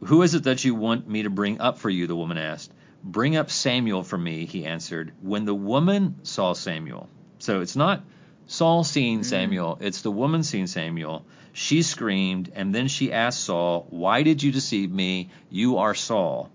[SPEAKER 1] "Who is it that you want me to bring up for you?" The woman asked. "Bring up Samuel for me," he answered. When the woman saw Samuel, so it's not Saul seeing Samuel, it's the woman seeing Samuel. She screamed, and then she asked Saul, Why did you deceive me? You are Saul.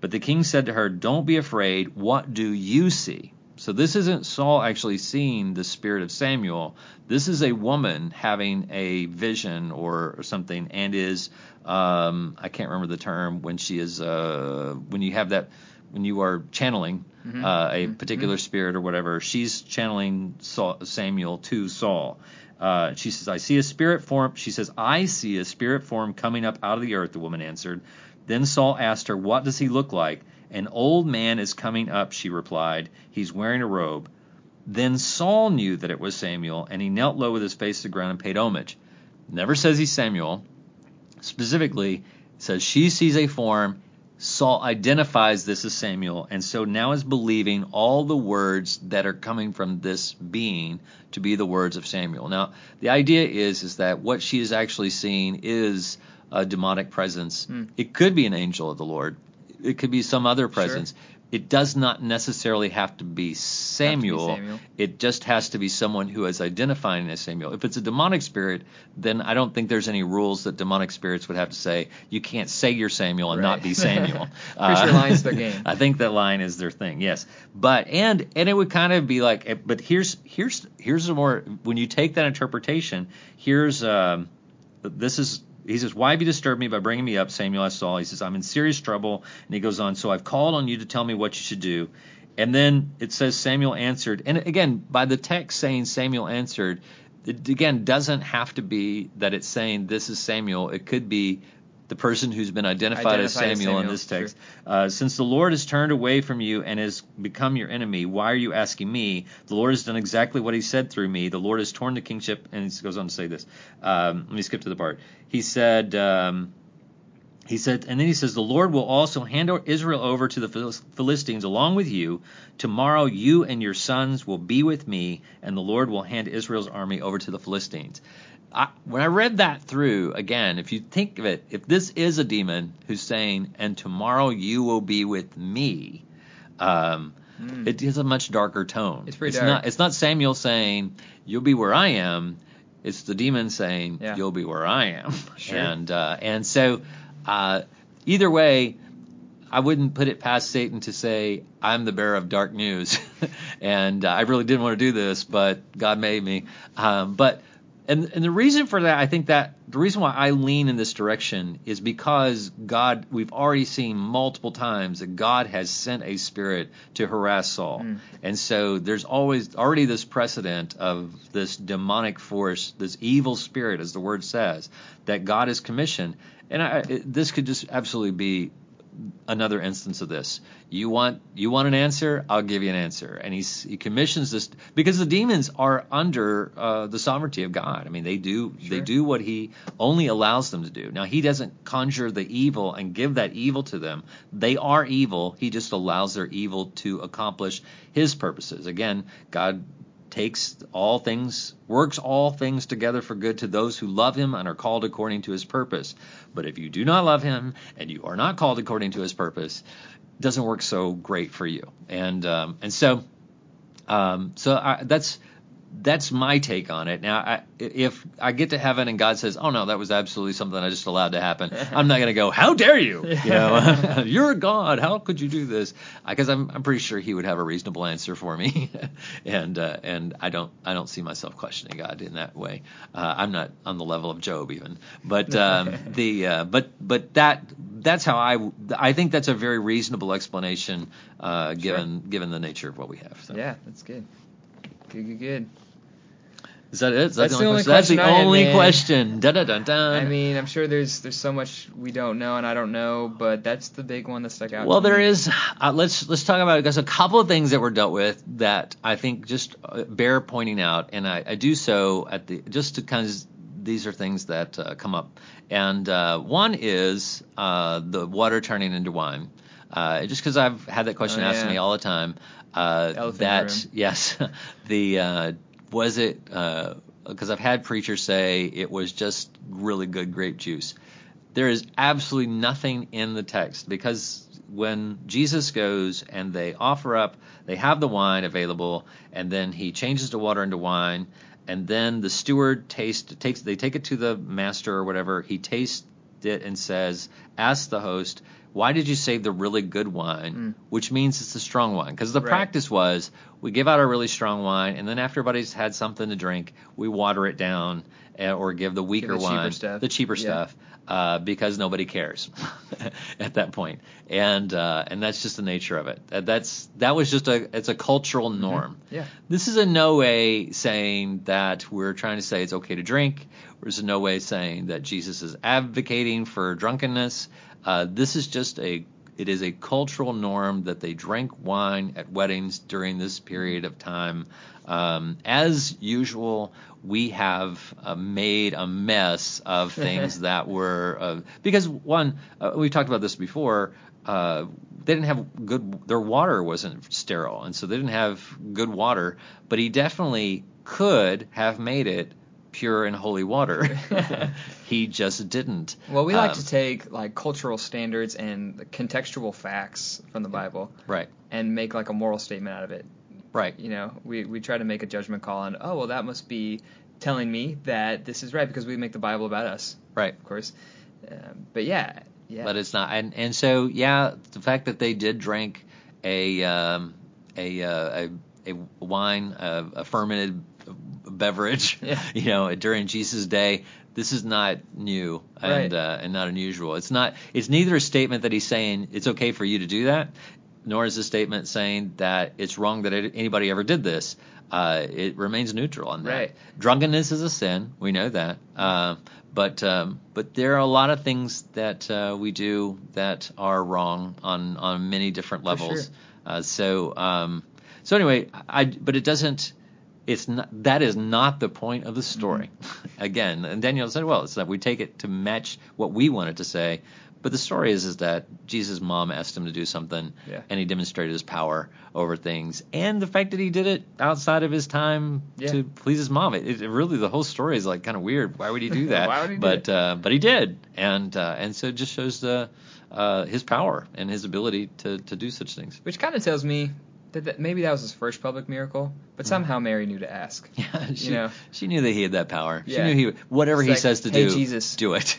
[SPEAKER 1] But the king said to her, Don't be afraid. What do you see? So this isn't Saul actually seeing the spirit of Samuel. This is a woman having a vision or, something, and is um, I can't remember the term when she is uh, when you have that when you are channeling mm-hmm. uh, a mm-hmm. particular mm-hmm. spirit or whatever. She's channeling Saul, Samuel to Saul. Uh, she says, I see a spirit form. She says, I see a spirit form coming up out of the earth, the woman answered. Then Saul asked her, What does he look like? An old man is coming up, she replied. He's wearing a robe. Then Saul knew that it was Samuel, and he knelt low with his face to the ground and paid homage. Never says he's Samuel. Specifically, says she sees a form Saul identifies this as Samuel, and so now is believing all the words that are coming from this being to be the words of Samuel. Now, the idea is is that what she is actually seeing is a demonic presence. Mm. It could be an angel of the Lord. It could be some other presence. Sure it does not necessarily have to be Samuel. To be Samuel. It just has to be someone who is identifying as Samuel. If it's a demonic spirit, then I don't think there's any rules that demonic spirits would have to say you can't say you're Samuel and right. not be Samuel.
[SPEAKER 3] uh, sure line's their game.
[SPEAKER 1] I think that line is their thing. Yes, but and and it would kind of be like, eh, but here's here's here's a more when you take that interpretation. Here's um, this is he says, Why have you disturbed me by bringing me up, Samuel asked Saul? He says, I'm in serious trouble. And he goes on, So I've called on you to tell me what you should do. And then it says Samuel answered. And again, by the text saying Samuel answered, it again doesn't have to be that it's saying this is Samuel. It could be the person who's been identified, identified as, Samuel as, Samuel in this text. Uh, Since the Lord has turned away from you and has become your enemy, why are you asking me? The Lord has done exactly what he said through me. The Lord has torn the kingship, and he goes on to say this. Um, let me skip to the part. He said, um, he said, and then he says, the Lord will also hand Israel over to the Philistines along with you. Tomorrow you and your sons will be with me, and the Lord will hand Israel's army over to the Philistines. I, when I read that through again, if you think of it, if this is a demon who's saying, "And tomorrow you will be with me," um, mm. it has a much darker tone.
[SPEAKER 3] It's pretty
[SPEAKER 1] it's
[SPEAKER 3] dark.
[SPEAKER 1] Not, it's not Samuel saying, "You'll be where I am." It's the demon saying, yeah. "You'll be where I am."
[SPEAKER 3] Sure.
[SPEAKER 1] And uh, and so uh, either way, I wouldn't put it past Satan to say, I'm the bearer of dark news. and uh, I really didn't want to do this, but God made me. Um, but and and the reason for that, I think that the reason why I lean in this direction is because God, we've already seen multiple times that God has sent a spirit to harass Saul, mm. and so there's always already this precedent of this demonic force, this evil spirit, as the word says, that God has commissioned, and I, this could just absolutely be another instance of this. You want you want an answer, I'll give you an answer. And he's, he commissions this because the demons are under uh, the sovereignty of God. I mean, they do sure. they do what he only allows them to do. Now, he doesn't conjure the evil and give that evil to them. They are evil. He just allows their evil to accomplish his purposes. Again, God takes all things, works all things together for good to those who love him and are called according to his purpose. But if you do not love him and you are not called according to his purpose, it doesn't work so great for you. And um, and so um, so I, that's that's my take on it. Now, I, if I get to heaven and God says, "Oh no, that was absolutely something I just allowed to happen," I'm not going to go, "How dare you? You know, you're a God. How could you do this?" Because I'm I'm pretty sure He would have a reasonable answer for me, and uh, and I don't I don't see myself questioning God in that way. Uh, I'm not on the level of Job even, but um, the uh, but but that that's how I I think that's a very reasonable explanation uh, given sure. given the nature of what we have.
[SPEAKER 3] So. Yeah, that's good. Good, good, good.
[SPEAKER 1] Is that it? Is that
[SPEAKER 3] That's the only
[SPEAKER 1] question? That's the
[SPEAKER 3] I
[SPEAKER 1] only question. Dun dun dun.
[SPEAKER 3] I mean, I'm sure there's there's so much we don't know and I don't know, but that's the big one that stuck out.
[SPEAKER 1] Well, there
[SPEAKER 3] me.
[SPEAKER 1] is. Uh, let's let's talk about it. There's a couple of things that were dealt with that I think just uh, bear pointing out, and I, I do so at the just to kind of these are things that uh, come up, and uh, one is uh, the water turning into wine. Uh, just because I've had that question
[SPEAKER 3] Oh,
[SPEAKER 1] asked to
[SPEAKER 3] yeah.
[SPEAKER 1] me all the time. Uh,
[SPEAKER 3] Elephant in the
[SPEAKER 1] that
[SPEAKER 3] room.
[SPEAKER 1] yes, the uh, was it uh, because I've had preachers say it was just really good grape juice. There is absolutely nothing in the text because when Jesus goes and they offer up, they have the wine available, and then he changes the water into wine, and then the steward taste takes they take it to the master or whatever. He tastes it and says, "Ask the host, why did you save the really good wine?" Mm. Which means it's the strong wine because the
[SPEAKER 3] Right.
[SPEAKER 1] practice was we give out a really strong wine, and then after everybody's had something to drink, we water it down or give the weaker
[SPEAKER 3] the cheaper
[SPEAKER 1] wine,
[SPEAKER 3] stuff.
[SPEAKER 1] the cheaper
[SPEAKER 3] Yeah.
[SPEAKER 1] stuff, uh, because nobody cares at that point, and uh, and that's just the nature of it. That- That's that was just a it's a cultural norm.
[SPEAKER 3] Yeah.
[SPEAKER 1] This is in no way saying that we're trying to say it's okay to drink. There's in no way saying that Jesus is advocating for drunkenness. Uh, this is just a it is a cultural norm that they drank wine at weddings during this period of time. Um, as usual, we have uh, made a mess of things that were uh, because one uh, we talked about this before. Uh, they didn't have good. Their water wasn't sterile, and so they didn't have good water. But he definitely could have made it pure and holy water. he just didn't.
[SPEAKER 3] Well, we like
[SPEAKER 1] Um,
[SPEAKER 3] to take like cultural standards and contextual facts from the Bible
[SPEAKER 1] right,
[SPEAKER 3] and make like a moral statement out of it.
[SPEAKER 1] right.
[SPEAKER 3] You know, we we try to make a judgment call on, oh, well, that must be telling me that this is right because we make the Bible about us,
[SPEAKER 1] Right.
[SPEAKER 3] of course. Um, but yeah, yeah.
[SPEAKER 1] but it's not. And and so yeah, the fact that they did drink a um, a, uh, a a wine, a, a fermented beverage,
[SPEAKER 3] Yeah.
[SPEAKER 1] you know, during Jesus' day. This is not new and
[SPEAKER 3] Right.
[SPEAKER 1] uh, and not unusual. It's not. It's neither a statement that he's saying it's okay for you to do that, nor is a statement saying that it's wrong that it- anybody ever did this. Uh, it remains neutral on that.
[SPEAKER 3] Right.
[SPEAKER 1] Drunkenness is a sin. We know that. Uh, but um, but there are a lot of things that uh, we do that are wrong on on many different levels.
[SPEAKER 3] sure.
[SPEAKER 1] Uh, so um, so anyway, I but it doesn't. It's not that is not the point of the story.
[SPEAKER 3] Mm-hmm.
[SPEAKER 1] Again, and Daniel said, well, it's that we take it to match what we wanted to say. But the story is is that Jesus' mom asked him to do something,
[SPEAKER 3] Yeah.
[SPEAKER 1] and he demonstrated his power over things, and the fact that he did it outside of his time
[SPEAKER 3] Yeah.
[SPEAKER 1] to please his mom. It, it really the whole story is like kind of weird. Why would he do that?
[SPEAKER 3] He
[SPEAKER 1] but
[SPEAKER 3] it?
[SPEAKER 1] uh, but he did, and uh, and so it just shows the uh, his power and his ability to to do such things.
[SPEAKER 3] Which kind of tells me that, that maybe that was his first public miracle, but somehow Mary knew to ask.
[SPEAKER 1] Yeah, she,
[SPEAKER 3] know.
[SPEAKER 1] she knew that he had that power. She
[SPEAKER 3] Yeah.
[SPEAKER 1] knew he whatever
[SPEAKER 3] It's
[SPEAKER 1] he
[SPEAKER 3] like,
[SPEAKER 1] says to
[SPEAKER 3] "Hey,
[SPEAKER 1] do,
[SPEAKER 3] Jesus."
[SPEAKER 1] do it.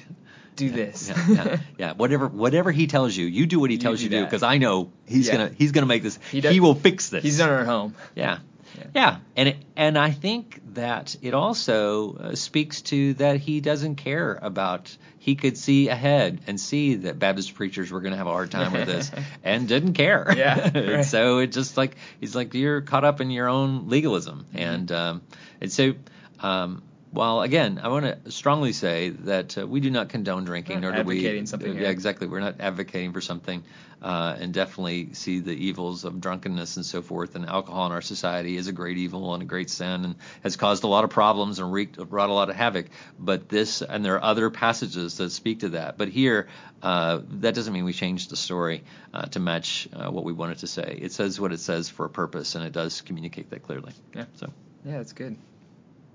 [SPEAKER 3] Do this.
[SPEAKER 1] yeah, yeah, yeah. Whatever whatever he tells you, you do what he tells
[SPEAKER 3] do
[SPEAKER 1] you to do because I know he's
[SPEAKER 3] Yeah.
[SPEAKER 1] gonna he's gonna make this.
[SPEAKER 3] He
[SPEAKER 1] He, will fix this.
[SPEAKER 3] He's done it at home.
[SPEAKER 1] Yeah.
[SPEAKER 3] Yeah.
[SPEAKER 1] Yeah, and it, and I think that it also uh, speaks to that he doesn't care about. He could see ahead and see that Baptist preachers were going to have a hard time with this, and didn't care.
[SPEAKER 3] Yeah, right.
[SPEAKER 1] so it just like he's like you're caught up in your own legalism,
[SPEAKER 3] Mm-hmm.
[SPEAKER 1] and um, and so. Um, well, again, I want to strongly say that uh, we do not condone drinking, nor do we.
[SPEAKER 3] advocating something
[SPEAKER 1] yeah,
[SPEAKER 3] here.
[SPEAKER 1] exactly. We're not advocating for something, uh, and definitely see the evils of drunkenness and so forth. And alcohol in our society is a great evil and a great sin, and has caused a lot of problems and wreaked, wrought a lot of havoc. But this, and there are other passages that speak to that. But here, uh, that doesn't mean we change the story uh, to match uh, what we wanted to say. It says what it says for a purpose, and it does communicate that clearly.
[SPEAKER 3] Yeah.
[SPEAKER 1] So,
[SPEAKER 3] Yeah, that's good.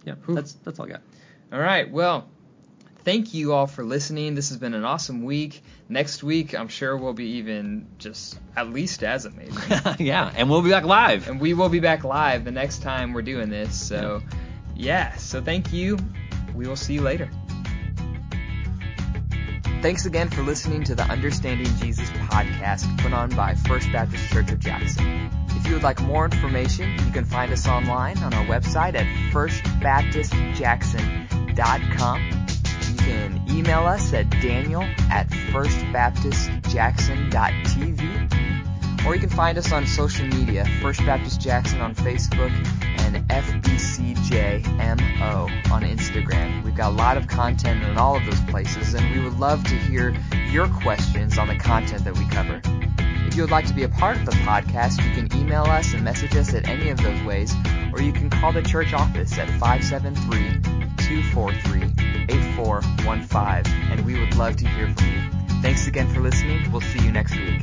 [SPEAKER 1] Yeah,
[SPEAKER 3] Whew.
[SPEAKER 1] that's that's all I got.
[SPEAKER 3] All right. Well, thank you all for listening. This has been an awesome week. Next week, I'm sure we'll be even just at least as amazing.
[SPEAKER 1] yeah, and we'll be back live.
[SPEAKER 3] and we will be back live the next time we're doing this. So, yeah. So thank you. We will see you later. Thanks again for listening to the Understanding Jesus podcast put on by First Baptist Church of Jackson. If you would like more information, you can find us online on our website at firstbaptistjackson.com. You can email us at daniel at firstbaptistjackson.tv Or you can find us on social media First Baptist Jackson on Facebook and FBCJMO on Instagram. We've got a lot of content in all of those places, and we would love to hear your questions on the content that we cover. If you would like to be a part of the podcast, you can email us and message us at any of those ways, or you can call the church office at 573 243 8415, and we would love to hear from you. Thanks again for listening. We'll see you next week.